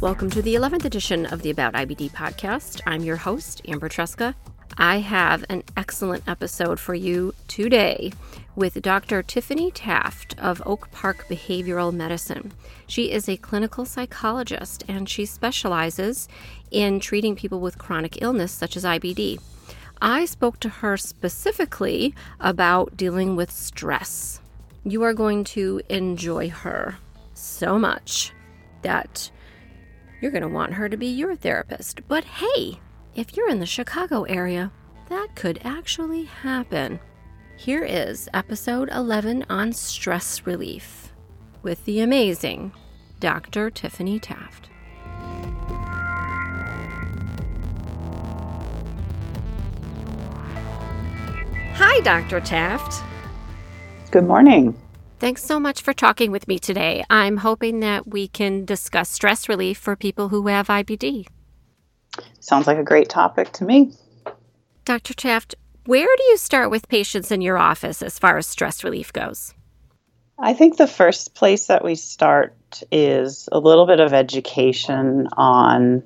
Welcome to the 11th edition of the About IBD podcast. I'm your host, Amber Tresca. I have an excellent episode for you today with Dr. Tiffany Taft of Oak Park Behavioral Medicine. She is a clinical psychologist and she specializes in treating people with chronic illness such as IBD. I spoke to her specifically about dealing with stress. You are going to enjoy her so much that you're going to want her to be your therapist. But hey, if you're in the Chicago area, that could actually happen. Here is episode 11 on stress relief with the amazing Dr. Tiffany Taft. Hi, Dr. Taft. Good morning. Thanks so much for talking with me today. I'm hoping that we can discuss stress relief for people who have IBD. Sounds like a great topic to me. Dr. Taft, where do you start with patients in your office as far as stress relief goes? I think the first place that we start is a little bit of education on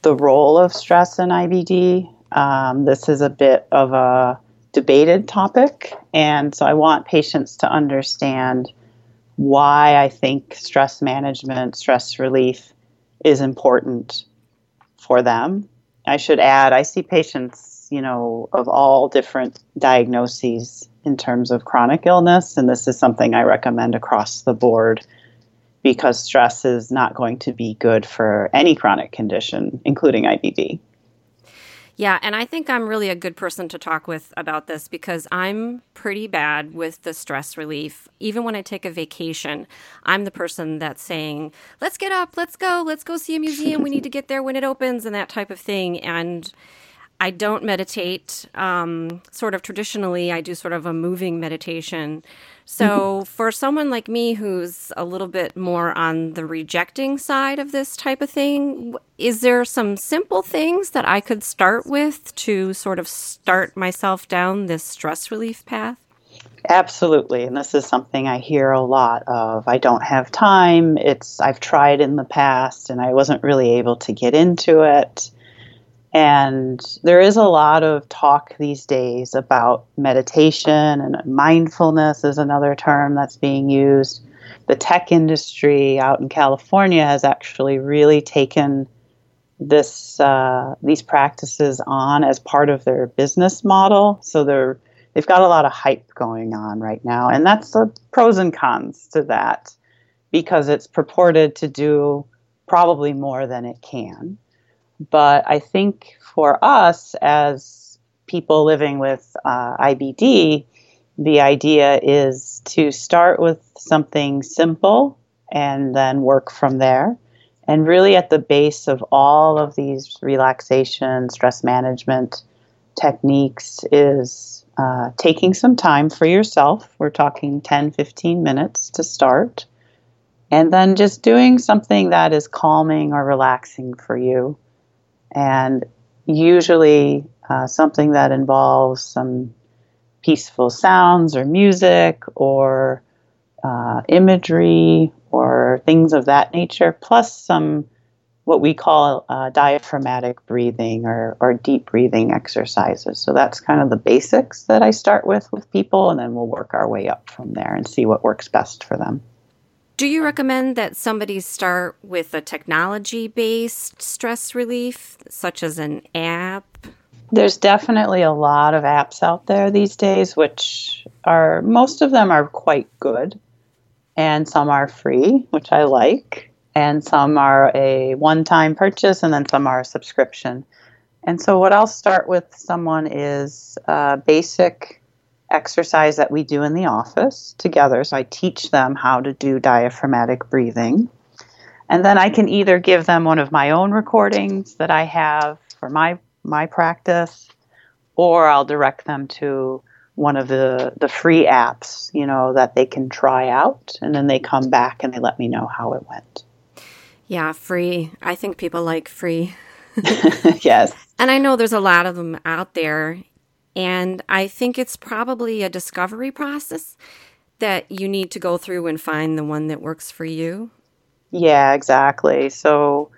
the role of stress in IBD. Um, this is a bit of a debated topic. And so I want patients to understand why I think stress management, stress relief is important for them. I should add, I see patients, you know, of all different diagnoses in terms of chronic illness, and this is something I recommend across the board because stress is not going to be good for any chronic condition, including IBD. Yeah, and I think I'm really a good person to talk with about this because I'm pretty bad with the stress relief. Even when I take a vacation, I'm the person that's saying, let's get up, let's go, let's go see a museum. We need to get there when it opens and that type of thing. And I don't meditate. Um, sort of traditionally, I do sort of a moving meditation. So, mm-hmm. for someone like me who's a little bit more on the rejecting side of this type of thing, is there some simple things that I could start with to sort of start myself down this stress relief path? Absolutely. And this is something I hear a lot of. I don't have time. It's I've tried in the past and I wasn't really able to get into it. And there is a lot of talk these days about meditation and mindfulness is another term that's being used. The tech industry out in California has actually really taken this uh, these practices on as part of their business model. So they're they've got a lot of hype going on right now, and that's the pros and cons to that because it's purported to do probably more than it can. But I think for us as people living with uh, IBD, the idea is to start with something simple and then work from there. And really, at the base of all of these relaxation, stress management techniques is uh, taking some time for yourself. We're talking 10, 15 minutes to start. And then just doing something that is calming or relaxing for you and usually uh, something that involves some peaceful sounds or music or uh, imagery or things of that nature, plus some what we call uh, diaphragmatic breathing or, or deep breathing exercises. So that's kind of the basics that I start with with people, and then we'll work our way up from there and see what works best for them. Do you recommend that somebody start with a technology based stress relief, such as an app? There's definitely a lot of apps out there these days, which are most of them are quite good, and some are free, which I like, and some are a one time purchase, and then some are a subscription. And so, what I'll start with someone is a basic exercise that we do in the office together. So I teach them how to do diaphragmatic breathing. And then I can either give them one of my own recordings that I have for my my practice or I'll direct them to one of the the free apps, you know, that they can try out and then they come back and they let me know how it went. Yeah, free. I think people like free. yes. And I know there's a lot of them out there and I think it's probably a discovery process that you need to go through and find the one that works for you. Yeah, exactly. So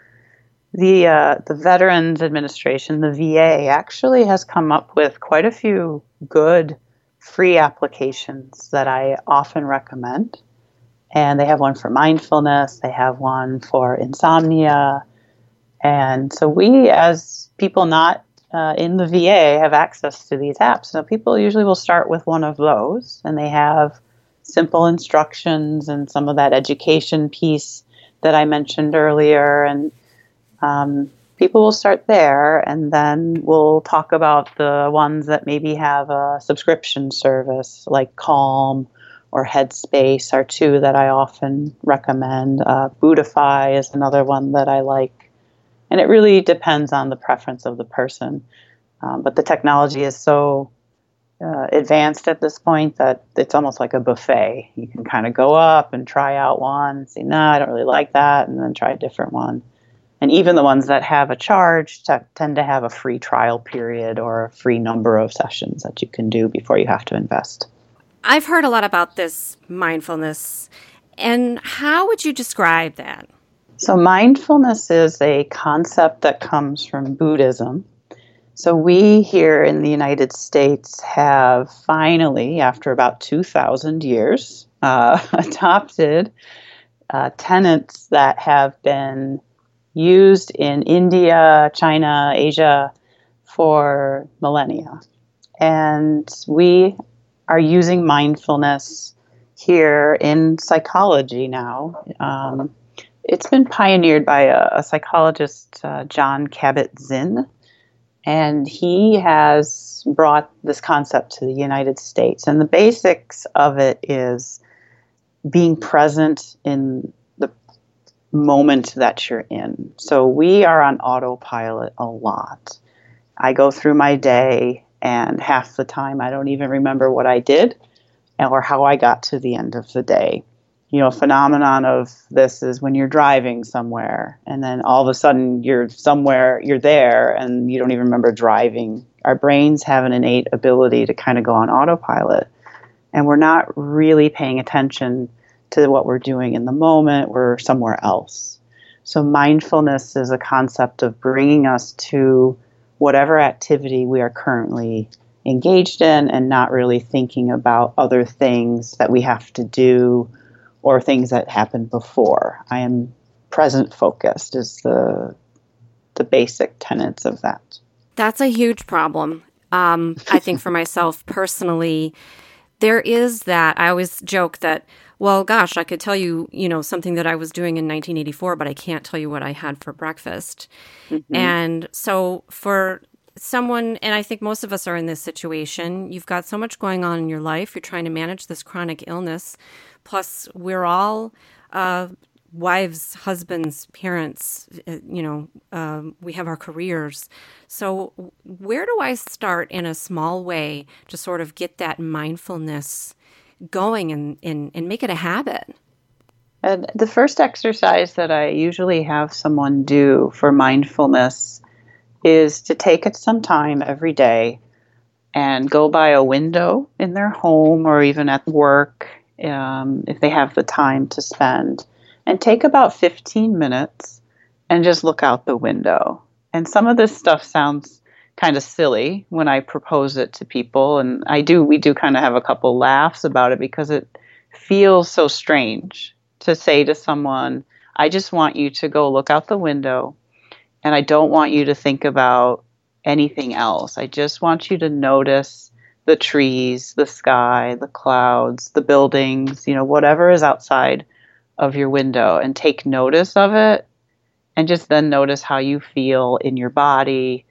the uh, the Veterans Administration, the VA, actually has come up with quite a few good free applications that I often recommend. And they have one for mindfulness, they have one for insomnia. And so we, as people not uh, in the VA, have access to these apps. So people usually will start with one of those, and they have simple instructions and some of that education piece that I mentioned earlier. And um, people will start there, and then we'll talk about the ones that maybe have a subscription service like Calm or Headspace are two that I often recommend. Uh, Buddhify is another one that I like. And it really depends on the preference of the person. Um, but the technology is so uh, advanced at this point that it's almost like a buffet. You can kind of go up and try out one, and say, no, I don't really like that, and then try a different one. And even the ones that have a charge t- tend to have a free trial period or a free number of sessions that you can do before you have to invest. I've heard a lot about this mindfulness. And how would you describe that? So, mindfulness is a concept that comes from Buddhism. So, we here in the United States have finally, after about 2,000 years, uh, adopted uh, tenets that have been used in India, China, Asia for millennia. And we are using mindfulness here in psychology now. Um, it's been pioneered by a, a psychologist, uh, Jon Kabat Zinn, and he has brought this concept to the United States. And the basics of it is being present in the moment that you're in. So we are on autopilot a lot. I go through my day, and half the time I don't even remember what I did or how I got to the end of the day. You know, phenomenon of this is when you're driving somewhere and then all of a sudden you're somewhere, you're there and you don't even remember driving. Our brains have an innate ability to kind of go on autopilot and we're not really paying attention to what we're doing in the moment, we're somewhere else. So, mindfulness is a concept of bringing us to whatever activity we are currently engaged in and not really thinking about other things that we have to do or things that happened before. I am present focused is the the basic tenets of that. That's a huge problem. Um, I think for myself personally, there is that. I always joke that well, gosh, I could tell you, you know, something that I was doing in 1984, but I can't tell you what I had for breakfast. Mm-hmm. And so for someone, and I think most of us are in this situation, you've got so much going on in your life, you're trying to manage this chronic illness, plus we're all uh, wives, husbands, parents, uh, you know, um, we have our careers. So, where do I start in a small way to sort of get that mindfulness going and, and, and make it a habit? And the first exercise that I usually have someone do for mindfulness is to take it some time every day and go by a window in their home or even at work um, if they have the time to spend and take about 15 minutes and just look out the window. And some of this stuff sounds kind of silly when I propose it to people. And I do, we do kind of have a couple laughs about it because it feels so strange to say to someone, I just want you to go look out the window and I don't want you to think about anything else. I just want you to notice the trees, the sky, the clouds, the buildings, you know, whatever is outside of your window and take notice of it and just then notice how you feel in your body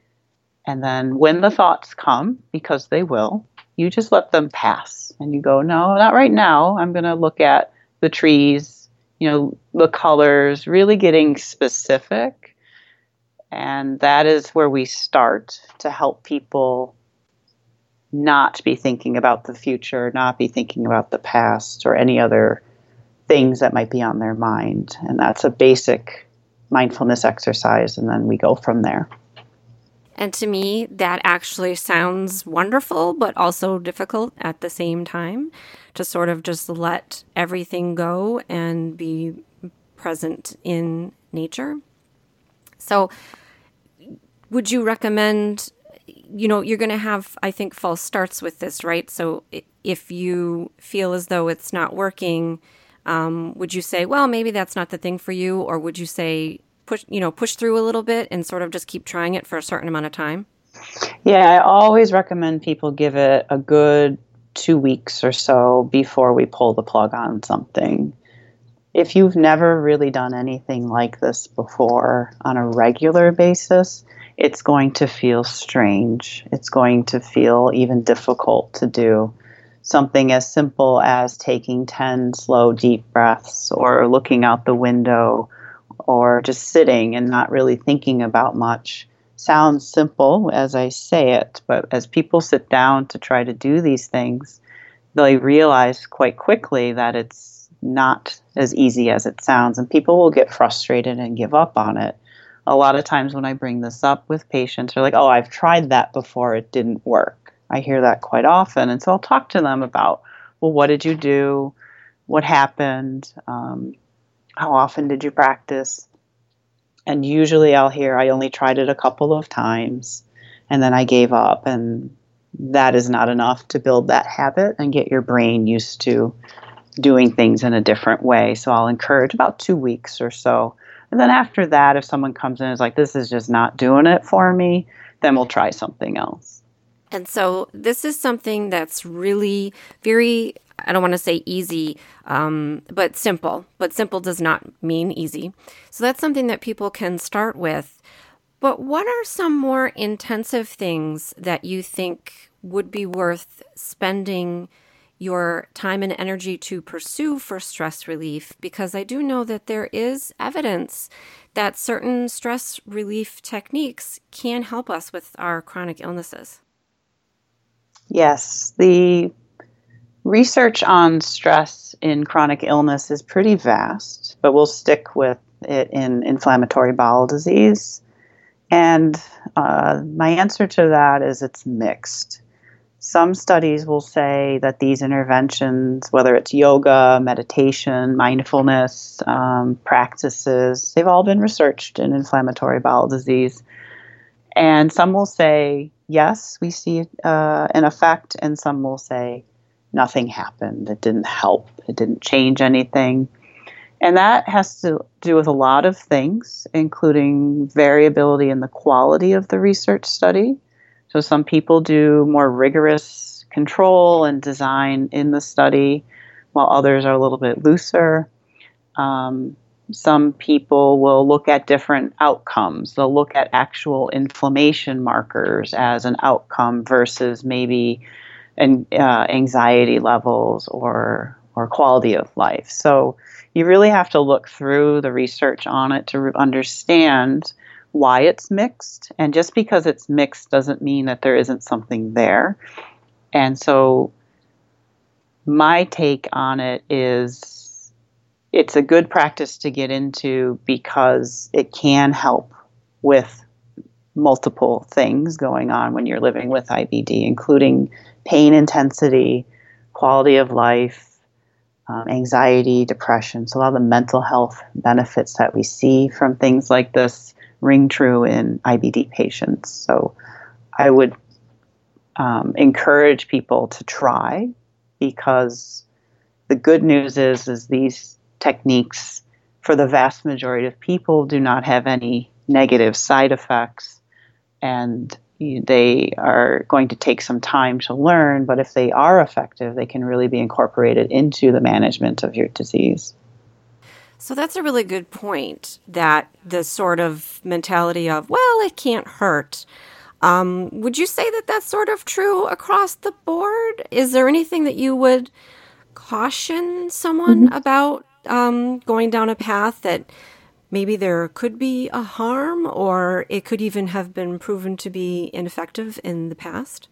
and then when the thoughts come, because they will, you just let them pass and you go, no, not right now. I'm going to look at the trees, you know, the colors, really getting specific. And that is where we start to help people not be thinking about the future, not be thinking about the past or any other things that might be on their mind. And that's a basic mindfulness exercise. And then we go from there. And to me, that actually sounds wonderful, but also difficult at the same time to sort of just let everything go and be present in nature. So, would you recommend? You know, you're going to have, I think, false starts with this, right? So, if you feel as though it's not working, um, would you say, well, maybe that's not the thing for you, or would you say, push, you know, push through a little bit and sort of just keep trying it for a certain amount of time? Yeah, I always recommend people give it a good two weeks or so before we pull the plug on something. If you've never really done anything like this before on a regular basis, it's going to feel strange. It's going to feel even difficult to do something as simple as taking 10 slow, deep breaths or looking out the window or just sitting and not really thinking about much. Sounds simple as I say it, but as people sit down to try to do these things, they realize quite quickly that it's not as easy as it sounds, and people will get frustrated and give up on it. A lot of times, when I bring this up with patients, they're like, Oh, I've tried that before, it didn't work. I hear that quite often. And so I'll talk to them about, well, what did you do? What happened? Um, how often did you practice? And usually I'll hear, I only tried it a couple of times and then I gave up. And that is not enough to build that habit and get your brain used to doing things in a different way. So I'll encourage about two weeks or so. And then after that, if someone comes in and is like, this is just not doing it for me, then we'll try something else. And so this is something that's really very, I don't want to say easy, um, but simple. But simple does not mean easy. So that's something that people can start with. But what are some more intensive things that you think would be worth spending your time and energy to pursue for stress relief? Because I do know that there is evidence that certain stress relief techniques can help us with our chronic illnesses. Yes, the research on stress in chronic illness is pretty vast, but we'll stick with it in inflammatory bowel disease. And uh, my answer to that is it's mixed. Some studies will say that these interventions, whether it's yoga, meditation, mindfulness um, practices, they've all been researched in inflammatory bowel disease. And some will say yes, we see uh, an effect, and some will say nothing happened. It didn't help. It didn't change anything. And that has to do with a lot of things, including variability in the quality of the research study. So, some people do more rigorous control and design in the study, while others are a little bit looser. Um, some people will look at different outcomes. They'll look at actual inflammation markers as an outcome versus maybe an, uh, anxiety levels or or quality of life. So you really have to look through the research on it to understand why it's mixed. And just because it's mixed doesn't mean that there isn't something there. And so my take on it is it's a good practice to get into because it can help with multiple things going on when you're living with IBD, including pain intensity, quality of life, um, anxiety, depression. So, a lot of the mental health benefits that we see from things like this ring true in IBD patients. So, I would um, encourage people to try because the good news is is these techniques for the vast majority of people do not have any negative side effects and they are going to take some time to learn but if they are effective they can really be incorporated into the management of your disease so that's a really good point that the sort of mentality of well it can't hurt um, would you say that that's sort of true across the board is there anything that you would caution someone mm-hmm. about um, going down a path that maybe there could be a harm or it could even have been proven to be ineffective in the past?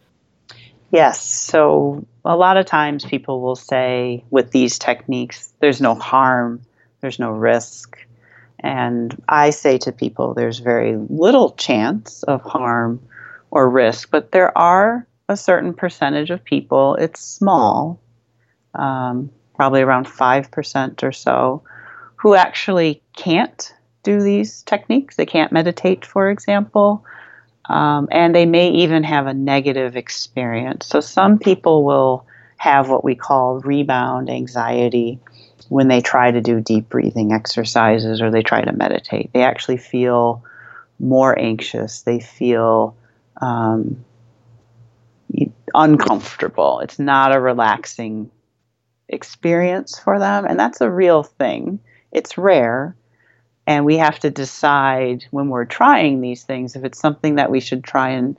Yes. So a lot of times people will say with these techniques, there's no harm, there's no risk. And I say to people, there's very little chance of harm or risk, but there are a certain percentage of people, it's small, um, probably around 5% or so, who actually can't do these techniques. They can't meditate, for example. Um, and they may even have a negative experience. So some people will have what we call rebound anxiety when they try to do deep breathing exercises or they try to meditate. They actually feel more anxious. They feel um, uncomfortable. It's not a relaxing experience for them, and that's a real thing. It's rare, and we have to decide when we're trying these things if it's something that we should try and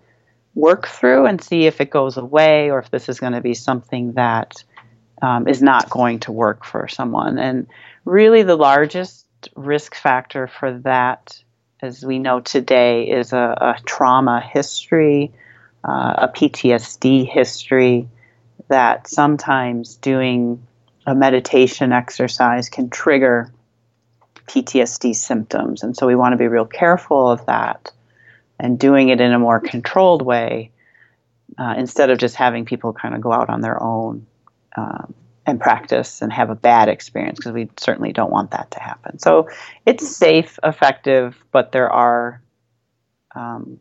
work through and see if it goes away or if this is going to be something that um, is not going to work for someone. And really, the largest risk factor for that, as we know today, is a, a trauma history, uh, a PTSD history, that sometimes doing a meditation exercise can trigger PTSD symptoms. And so we want to be real careful of that and doing it in a more controlled way uh, instead of just having people kind of go out on their own um, and practice and have a bad experience because we certainly don't want that to happen. So it's safe, effective, but there are um,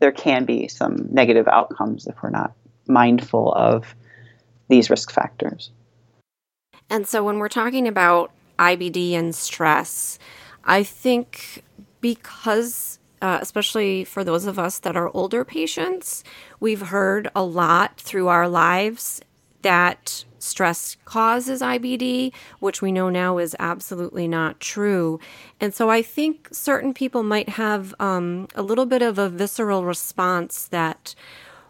there can be some negative outcomes if we're not mindful of these risk factors. And so when we're talking about IBD and stress, I think because uh, especially for those of us that are older patients, we've heard a lot through our lives that stress causes IBD, which we know now is absolutely not true. And so I think certain people might have um, a little bit of a visceral response that,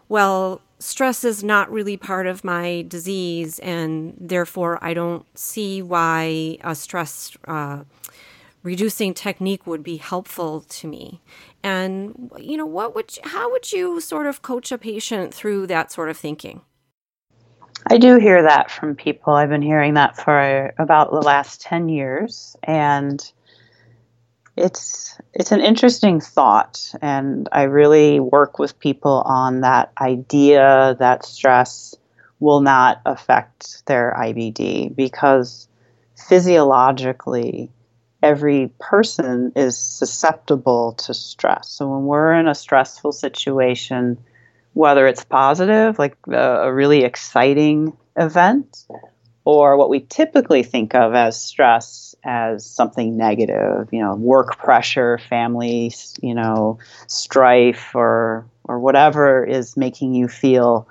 well, stress is not really part of my disease, and therefore I don't see why a stress uh, reducing technique would be helpful to me. And you know, what would you, how would you sort of coach a patient through that sort of thinking? I do hear that from people. I've been hearing that for uh, about the last 10 years and it's it's an interesting thought and I really work with people on that idea that stress will not affect their IBD because physiologically every person is susceptible to stress. So when we're in a stressful situation, whether it's positive, like a, a really exciting event, or what we typically think of as stress as something negative, you know, work pressure, family, you know, strife, or or whatever is making you feel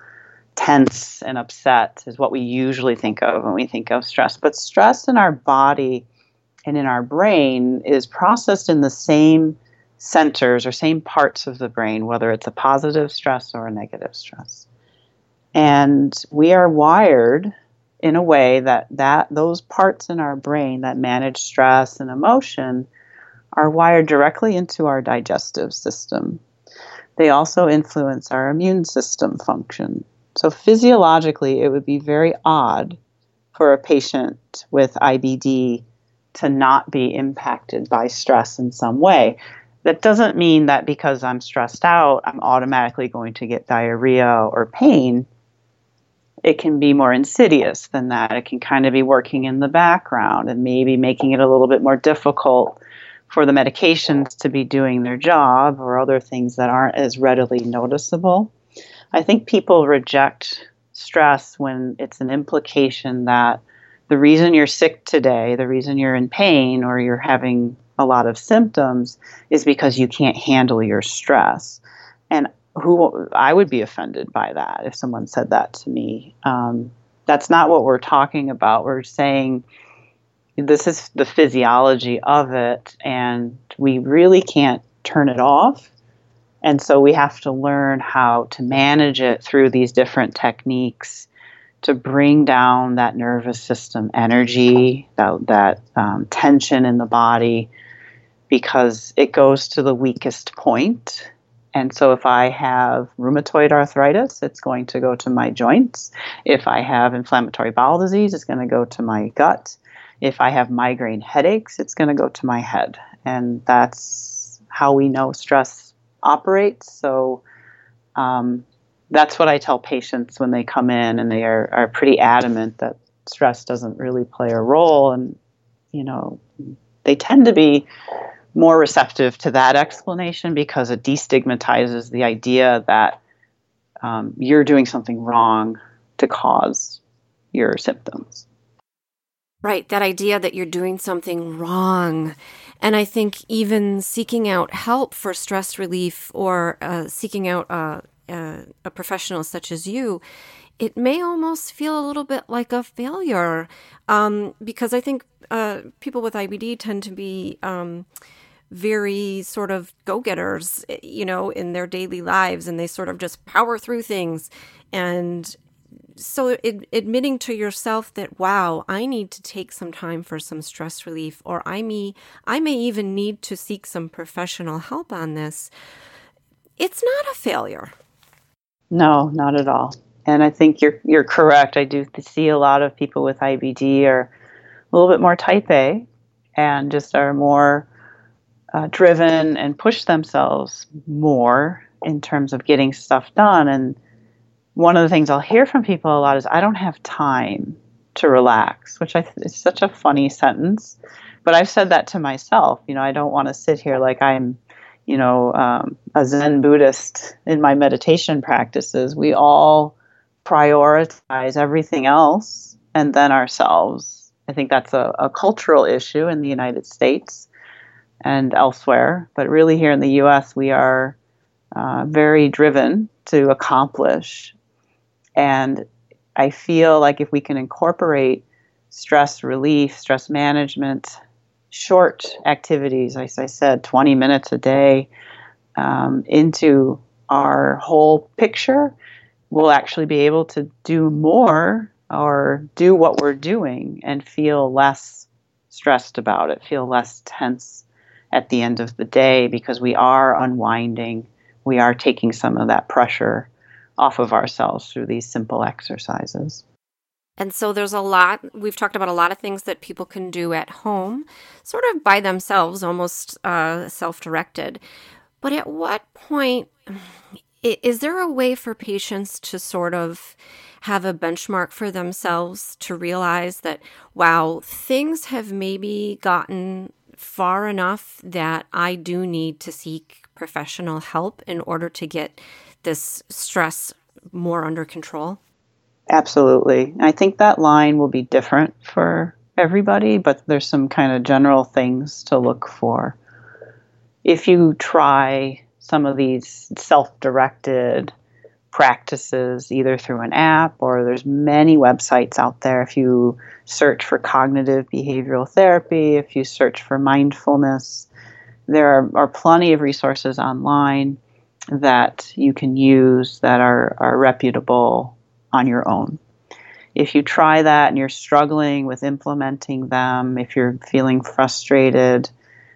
tense and upset is what we usually think of when we think of stress. But stress in our body and in our brain is processed in the same centers or same parts of the brain, whether it's a positive stress or a negative stress. And we are wired in a way that, that those parts in our brain that manage stress and emotion are wired directly into our digestive system. They also influence our immune system function. So, physiologically, it would be very odd for a patient with IBD to not be impacted by stress in some way. That doesn't mean that because I'm stressed out, I'm automatically going to get diarrhea or pain. It can be more insidious than that. It can kind of be working in the background and maybe making it a little bit more difficult for the medications to be doing their job or other things that aren't as readily noticeable. I think people reject stress when it's an implication that the reason you're sick today, the reason you're in pain or you're having a lot of symptoms is because you can't handle your stress. And who I would be offended by that if someone said that to me. Um, that's not what we're talking about. We're saying this is the physiology of it, and we really can't turn it off. And so we have to learn how to manage it through these different techniques to bring down that nervous system energy, that, that um, tension in the body, because it goes to the weakest point. And so, if I have rheumatoid arthritis, it's going to go to my joints. If I have inflammatory bowel disease, it's going to go to my gut. If I have migraine headaches, it's going to go to my head. And that's how we know stress operates. So, um, that's what I tell patients when they come in and they are, are pretty adamant that stress doesn't really play a role. And, you know, they tend to be more receptive to that explanation because it destigmatizes the idea that um, you're doing something wrong to cause your symptoms. Right, that idea that you're doing something wrong. And I think even seeking out help for stress relief or uh, seeking out a, a, a professional such as you, it may almost feel a little bit like a failure um, because I think uh, people with IBD tend to be um, very sort of go getters, eh, you know, in their daily lives and they sort of just power through things. And so it, admitting to yourself that wow i need to take some time for some stress relief or i may i may even need to seek some professional help on this it's not a failure. No not at all. And i think you're you're correct. I do see a lot of people with ibd are a little bit more type a and just are more uh, driven and push themselves more in terms of getting stuff done and one of the things I'll hear from people a lot is, I don't have time to relax, which I th- is such a funny sentence. But I've said that to myself. You know, I don't want to sit here like I'm, you know, um, a Zen Buddhist in my meditation practices. We all prioritize everything else and then ourselves. I think that's a, a cultural issue in the United States and elsewhere. But really, here in the US, we are uh, very driven to accomplish and I feel like if we can incorporate stress relief, stress management, short activities, as I said, 20 minutes a day, um, into our whole picture, we'll actually be able to do more or do what we're doing and feel less stressed about it, feel less tense at the end of the day because we are unwinding, we are taking some of that pressure off of ourselves through these simple exercises. And so there's a lot, we've talked about a lot of things that people can do at home, sort of by themselves, almost uh, self directed. But at what point is there a way for patients to sort of have a benchmark for themselves to realize that, wow, things have maybe gotten far enough that I do need to seek professional help in order to get this stress more under control? Absolutely. I think that line will be different for everybody, but there's some kind of general things to look for. If you try some of these self directed practices, either through an app or there's many websites out there. If you search for cognitive behavioral therapy, if you search for mindfulness, there are, are plenty of resources online that you can use that are, are reputable on your own. If you try that and you're struggling with implementing them, if you're feeling frustrated,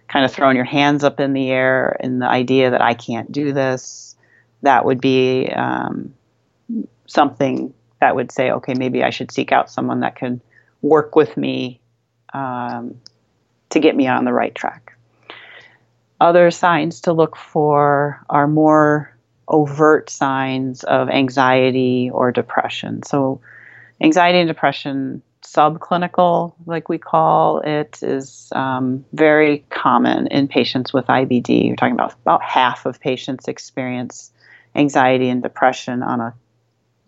kind of throwing your hands up in the air in the idea that I can't do this, that would be um, something that would say, okay, maybe I should seek out someone that can work with me um, to get me on the right track. Other signs to look for are more overt signs of anxiety or depression. So, anxiety and depression, subclinical, like we call it, is um, very common in patients with IBD. You're talking about about half of patients experience anxiety and depression on a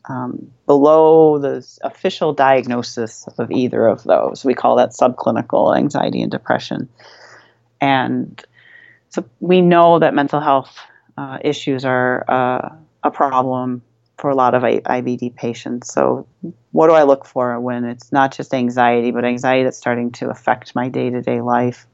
um, below the official diagnosis of either of those. We call that subclinical anxiety and depression. And so we know that mental health uh, issues are uh, a problem for a lot of I- IBD patients. So, what do I look for when it's not just anxiety, but anxiety that's starting to affect my day to day life?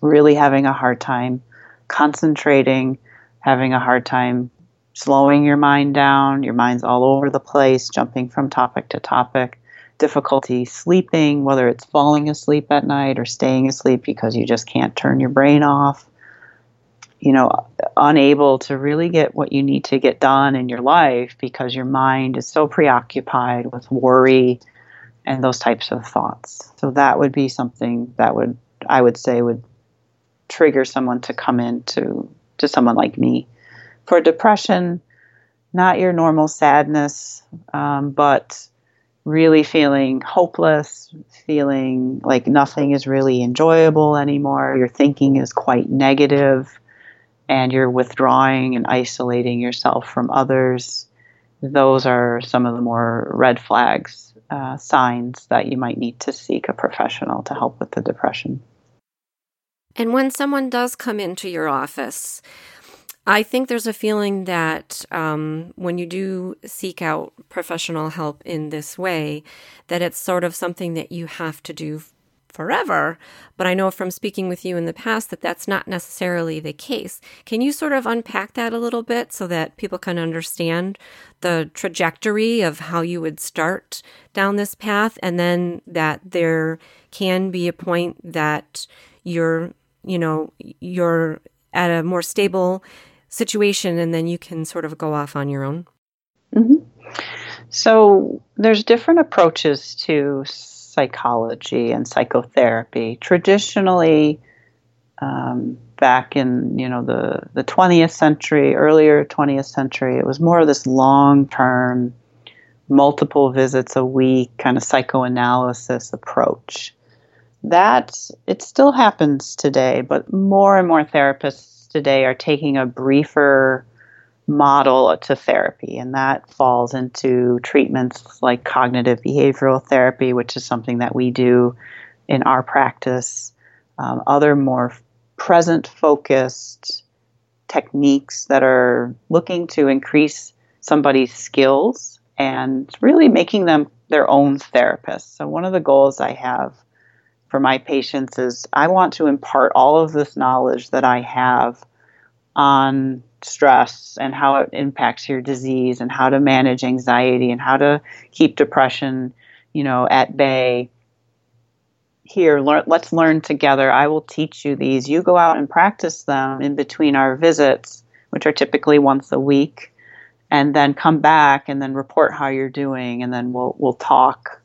Really having a hard time concentrating, having a hard time slowing your mind down, your mind's all over the place, jumping from topic to topic, difficulty sleeping, whether it's falling asleep at night or staying asleep because you just can't turn your brain off. You know, unable to really get what you need to get done in your life because your mind is so preoccupied with worry and those types of thoughts. So that would be something that would I would say would trigger someone to come in to to someone like me. For depression, not your normal sadness, um, but really feeling hopeless, feeling like nothing is really enjoyable anymore. Your thinking is quite negative, and you're withdrawing and isolating yourself from others. Those are some of the more red flags, uh, signs that you might need to seek a professional to help with the depression. And when someone does come into your office, I think there's a feeling that um, when you do seek out professional help in this way, that it's sort of something that you have to do forever. But I know from speaking with you in the past that that's not necessarily the case. Can you sort of unpack that a little bit so that people can understand the trajectory of how you would start down this path and then that there can be a point that you're, you know, you're at a more stable situation and then you can sort of go off on your own? Mm-hmm. So there's different approaches to psychology and psychotherapy. Traditionally, um, back in you know the the 20th century, earlier 20th century, it was more of this long term, multiple visits a week kind of psychoanalysis approach. That it still happens today, but more and more therapists today are taking a briefer model to therapy, and that falls into treatments like cognitive behavioral therapy, which is something that we do in our practice. Um, other more present focused techniques that are looking to increase somebody's skills and really making them their own therapist. So, one of the goals I have for my patients is I want to impart all of this knowledge that I have on stress and how it impacts your disease and how to manage anxiety and how to keep depression, you know, at bay. Here, learn, let's learn together. I will teach you these. You go out and practice them in between our visits, which are typically once a week, and then come back and then report how you're doing, and then we'll we'll talk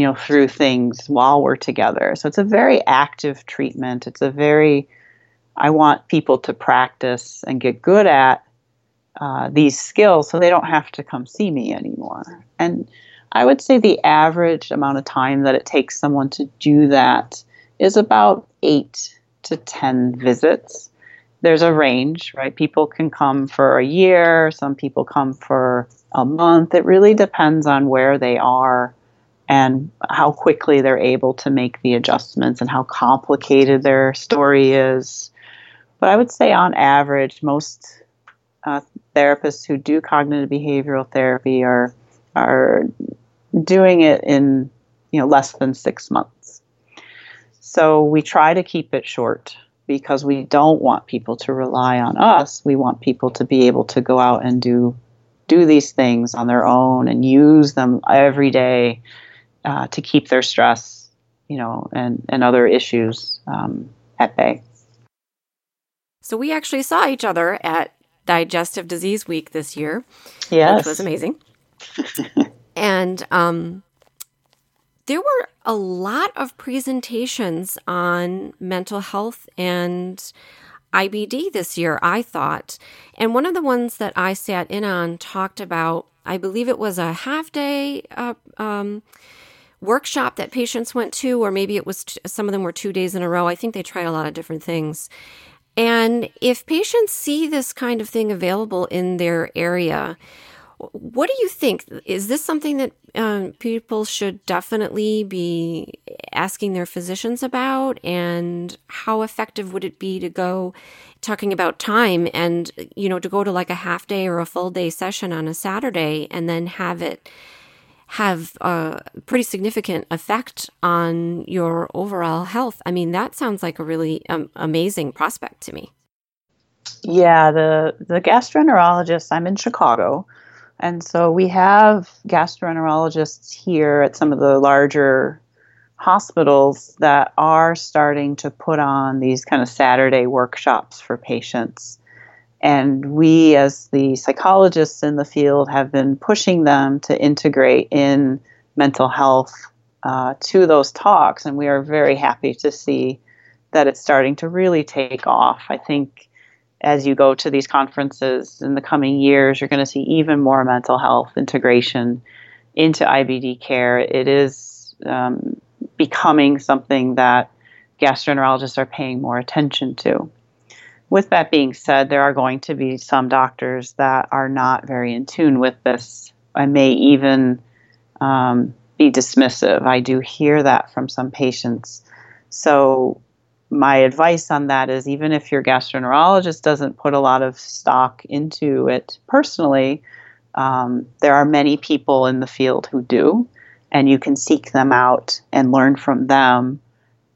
you know through things while we're together. So it's a very active treatment. It's a very i want people to practice and get good at uh, these skills so they don't have to come see me anymore. And i would say the average amount of time that it takes someone to do that is about eight to ten visits. There's a range right? People can come for a year some people come for a month. It really depends on where they are and how quickly they're able to make the adjustments and how complicated their story is. But I would say, on average, most uh, therapists who do cognitive behavioral therapy are are doing it in you know less than six months. So we try to keep it short because we don't want people to rely on us. We want people to be able to go out and do do these things on their own and use them every day uh, to keep their stress, you know, and, and other issues um, at bay. So we actually saw each other at Digestive Disease Week this year. Yes. Which was amazing. and um, there were a lot of presentations on mental health and IBD this year, I thought. And one of the ones that I sat in on talked about, I believe it was a half day uh, um, workshop that patients went to, or maybe it was t- some of them were two days in a row. I think they try a lot of different things. And if patients see this kind of thing available in their area, what do you think? Is this something that um, people should definitely be asking their physicians about? And how effective would it be to go talking about time and, you know, to go to like a half day or a full day session on a Saturday and then have it have a pretty significant effect on your overall health. I mean, that sounds like a really um, amazing prospect to me. Yeah, the the gastroenterologist. I'm in Chicago, and so we have gastroenterologists here at some of the larger hospitals that are starting to put on these kind of Saturday workshops for patients. And we, as the psychologists in the field, have been pushing them to integrate in mental health uh, to those talks. And we are very happy to see that it's starting to really take off. I think as you go to these conferences in the coming years, you're going to see even more mental health integration into IBD care. It is um, becoming something that gastroenterologists are paying more attention to. With that being said, there are going to be some doctors that are not very in tune with this and may even um, be dismissive. I do hear that from some patients. So, my advice on that is even if your gastroenterologist doesn't put a lot of stock into it personally, um, there are many people in the field who do, and you can seek them out and learn from them,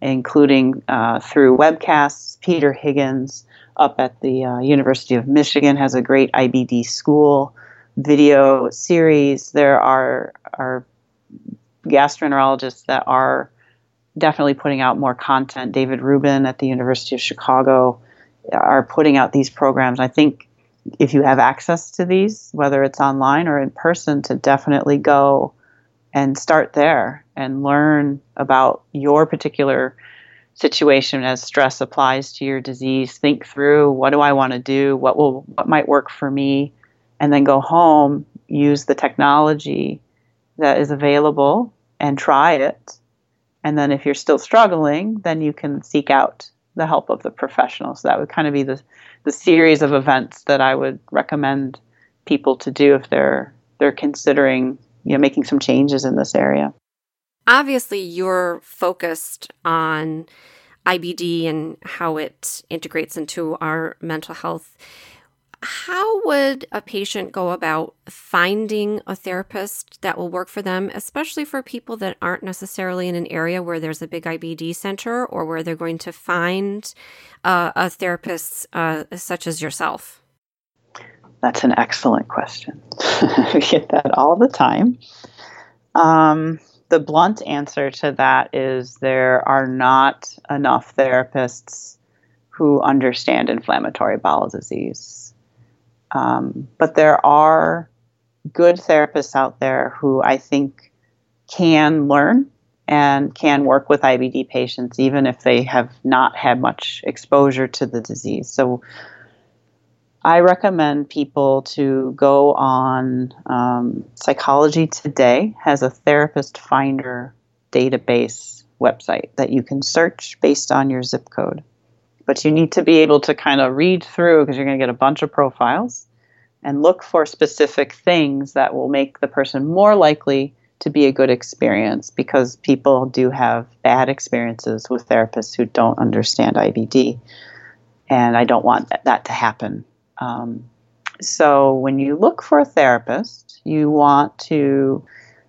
including uh, through webcasts. Peter Higgins up at the uh, University of Michigan has a great IBD school video series. There are, are gastroenterologists that are definitely putting out more content. David Rubin at the University of Chicago are putting out these programs. I think if you have access to these, whether it's online or in person, to definitely go and start there and learn about your particular situation as stress applies to your disease. Think through what do I want to do? What will what might work for me? And then go home, use the technology that is available and try it. And then if you're still struggling, then you can seek out the help of the professionals. That would kind of be the the series of events that I would recommend people to do if they're they're considering you know making some changes in this area. Obviously, you're focused on IBD and how it integrates into our mental health. How would a patient go about finding a therapist that will work for them, especially for people that aren't necessarily in an area where there's a big IBD center or where they're going to find uh, a therapist uh, such as yourself? That's an excellent question. we get that all the time. Um, the blunt answer to that is there are not enough therapists who understand inflammatory bowel disease um, but there are good therapists out there who I think can learn and can work with IBD patients even if they have not had much exposure to the disease. So I recommend people to go on um, Psychology Today has a therapist finder database website that you can search based on your zip code but you need to be able to kind of read through because you're going to get a bunch of profiles and look for specific things that will make the person more likely to be a good experience because people do have bad experiences with therapists who don't understand IBD. And I don't want that to happen. Um, so when you look for a therapist, you want to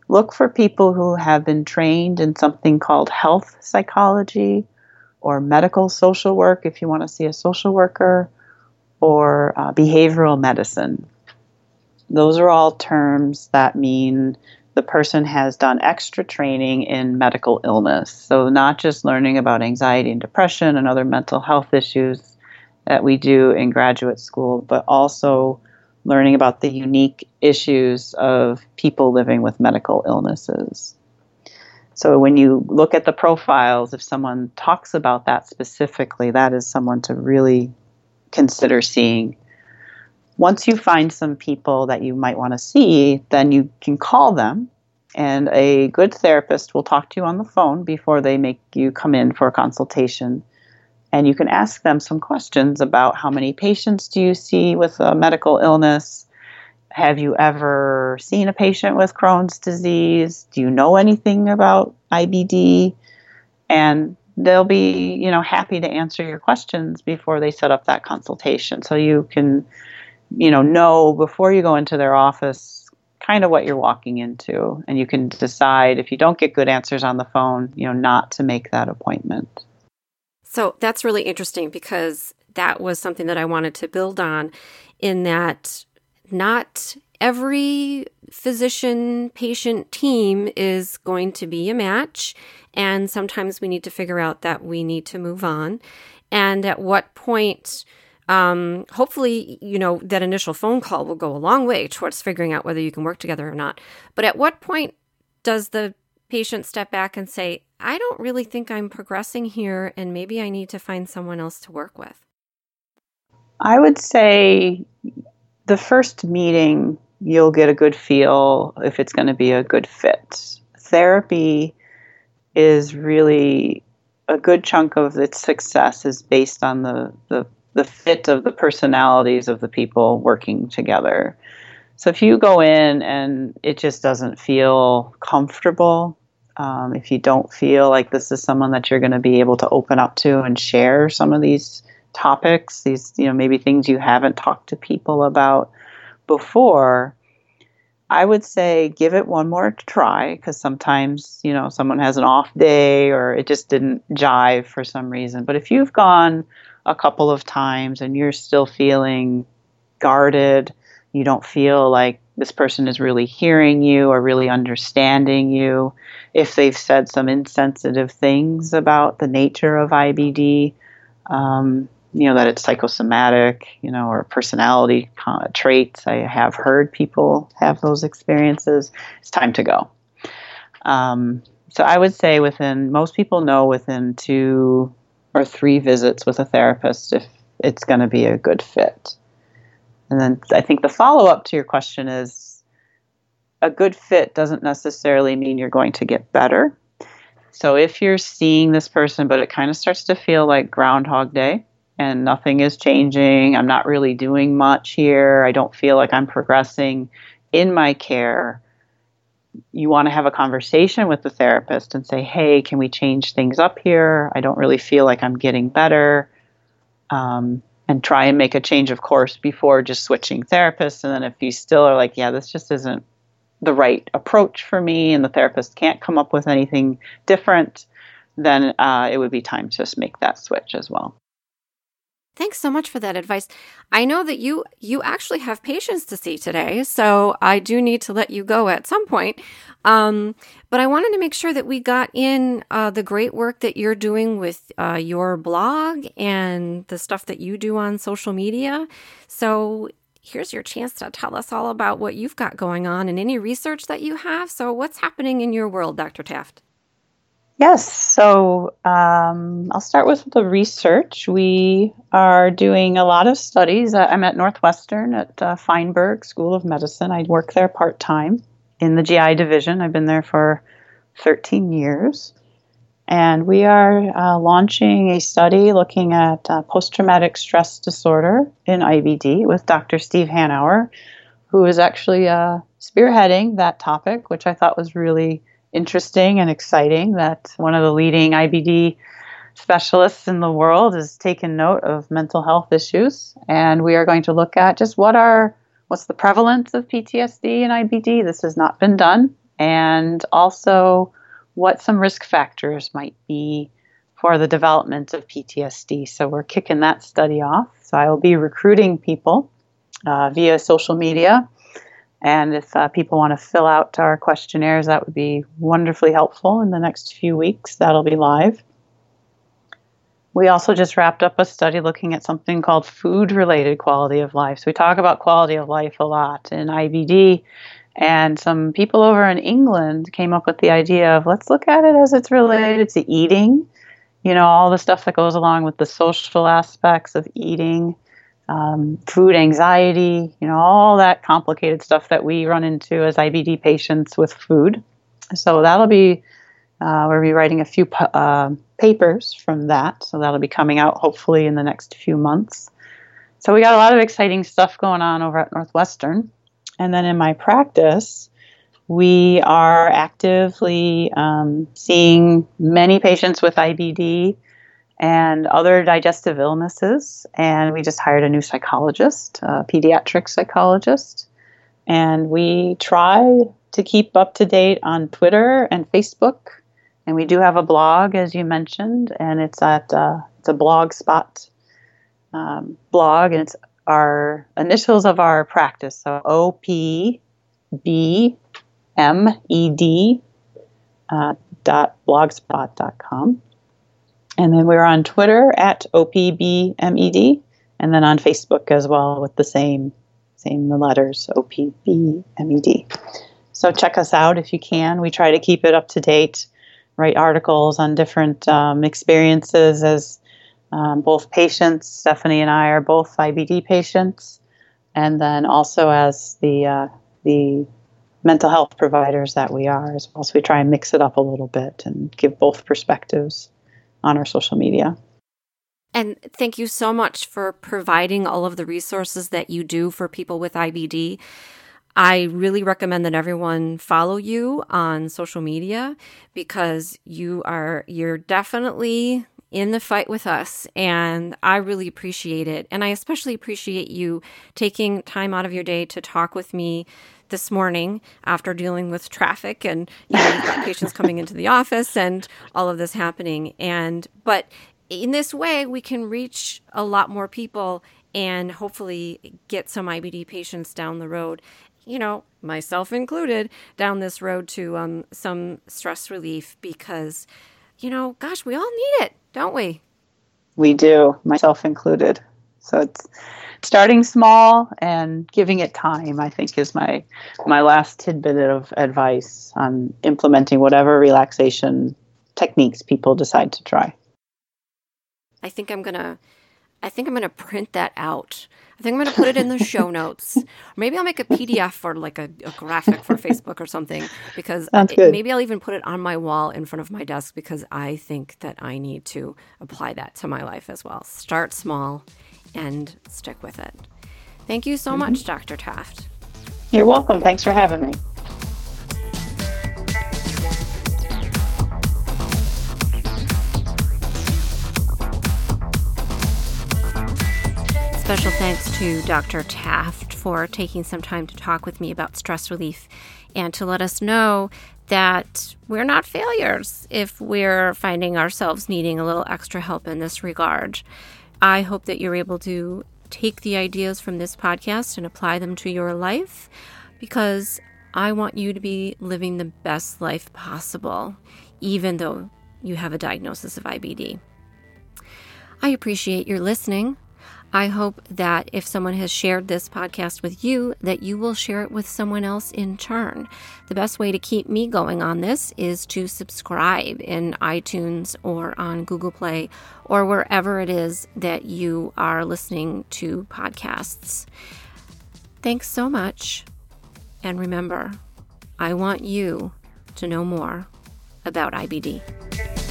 look for people who have been trained in something called health psychology or medical social work if you want to see a social worker, or uh, behavioral medicine. Those are all terms that mean the person has done extra training in medical illness. So, not just learning about anxiety and depression and other mental health issues that we do in graduate school, but also learning about the unique issues of people living with medical illnesses. So when you look at the profiles, if someone talks about that specifically, that is someone to really consider seeing. Once you find some people that you might want to see, then you can call them, and a good therapist will talk to you on the phone before they make you come in for a consultation. And you can ask them some questions about how many patients do you see with a medical illness? Have you ever seen a patient with Crohn's disease? Do you know anything about IBD? And they'll be, you know, happy to answer your questions before they set up that consultation. So you can, you know, know before you go into their office kind of what you're walking into and you can decide if you don't get good answers on the phone, you know, not to make that appointment. So that's really interesting because that was something that I wanted to build on in that not every physician patient team is going to be a match. And sometimes we need to figure out that we need to move on. And at what point, um, hopefully, you know, that initial phone call will go a long way towards figuring out whether you can work together or not. But at what point does the patient step back and say, I don't really think I'm progressing here, and maybe I need to find someone else to work with? I would say the first meeting you'll get a good feel if it's going to be a good fit. Therapy is really a good chunk of its success is based on the, the, the fit of the personalities of the people working together. So if you go in and it just doesn't feel comfortable, um, if you don't feel like this is someone that you're going to be able to open up to and share some of these topics, these you know maybe things you haven't talked to people about before, I would say give it one more try because sometimes you know someone has an off day or it just didn't jive for some reason. But if you've gone a couple of times and you're still feeling guarded, you don't feel like this person is really hearing you or really understanding you. If they've said some insensitive things about the nature of IBD, um, you know, that it's psychosomatic, you know, or personality traits. I have heard people have those experiences. It's time to go. Um, so I would say within, most people know within two or three visits with a therapist if it's going to be a good fit. And then I think the follow up to your question is a good fit doesn't necessarily mean you're going to get better. So if you're seeing this person, but it kind of starts to feel like Groundhog Day and nothing is changing, I'm not really doing much here, I don't feel like I'm progressing in my care, you want to have a conversation with the therapist and say, hey, can we change things up here? I don't really feel like I'm getting better. Um, and try and make a change of course before just switching therapists. And then if you still are like, yeah, this just isn't the right approach for me, and the therapist can't come up with anything different, then uh, it would be time to just make that switch as well. Thanks so much for that advice. I know that you you actually have patients to see today, so I do need to let you go at some point. Um, but I wanted to make sure that we got in uh, the great work that you're doing with uh, your blog and the stuff that you do on social media. So here's your chance to tell us all about what you've got going on and any research that you have. So what's happening in your world, Dr. Taft? Yes, so um, I'll start with the research. We are doing a lot of studies. I'm at Northwestern at uh, Feinberg School of Medicine. I work there part time in the GI division. I've been there for 13 years. And we are uh, launching a study looking at uh, post traumatic stress disorder in IBD with Dr. Steve Hanauer, who is actually uh, spearheading that topic, which I thought was really interesting and exciting that one of the leading IBD specialists in the world has taken note of mental health issues. And we are going to look at just what are what's the prevalence of PTSD and IBD. This has not been done. And also what some risk factors might be for the development of PTSD. So we're kicking that study off. So I will be recruiting people uh, via social media and if uh, people want to fill out our questionnaires, that would be wonderfully helpful in the next few weeks. That'll be live. We also just wrapped up a study looking at something called food related quality of life. So we talk about quality of life a lot in IBD. And some people over in England came up with the idea of let's look at it as it's related to eating, you know, all the stuff that goes along with the social aspects of eating um, food anxiety, you know, all that complicated stuff that we run into as IBD patients with food. So that'll be, uh, we'll be writing a few uh, papers from that. So that'll be coming out hopefully in the next few months. So we got a lot of exciting stuff going on over at Northwestern. And then in my practice, we are actively um, seeing many patients with IBD and other digestive illnesses. And we just hired a new psychologist, a pediatric psychologist. And we try to keep up to date on Twitter and Facebook. And we do have a blog, as you mentioned, and it's at uh, it's a blog spot um, blog, and it's our initials of our practice. So O P B M E D uh, dot blogspot.com. And then we're on Twitter at OPBMED, and then on Facebook as well with the same same the letters OPBMED. So check us out if you can. We try to keep it up to date, write articles on different um, experiences as um, both patients. Stephanie and I are both IBD patients, and then also as the uh, the mental health providers that we are as well. So we try and mix it up a little bit and give both perspectives on our social media. And thank you so much for providing all of the resources that you do for people with IBD. I really recommend that everyone follow you on social media because you are you're definitely in the fight with us and I really appreciate it. And I especially appreciate you taking time out of your day to talk with me this morning after dealing with traffic and you know, patients coming into the office and all of this happening. And but in this way we can reach a lot more people and hopefully get some IBD patients down the road you know, myself included, down this road to um, some stress relief because, you know, gosh, we all need it, don't we? We do, myself included. So it's starting small and giving it time. I think is my my last tidbit of advice on implementing whatever relaxation techniques people decide to try. I think I'm gonna I think I'm gonna print that out I think I'm going to put it in the show notes. Maybe I'll make a PDF or like a, a graphic for Facebook or something because it, maybe I'll even put it on my wall in front of my desk because I think that I need to apply that to my life as well. Start small and stick with it. Thank you so mm-hmm. much, Dr. Taft. You're welcome. Thanks for having me. Special thanks to Dr. Taft for taking some time to talk with me about stress relief and to let us know that we're not failures if we're finding ourselves needing a little extra help in this regard. I hope that you're able to take the ideas from this podcast and apply them to your life because I want you to be living the best life possible, even though you have a diagnosis of IBD. I appreciate your listening. I hope that if someone has shared this podcast with you, that you will share it with someone else in turn. The best way to keep me going on this is to subscribe in iTunes or on Google Play or wherever it is that you are listening to podcasts. Thanks so much. And remember, I want you to know more about IBD.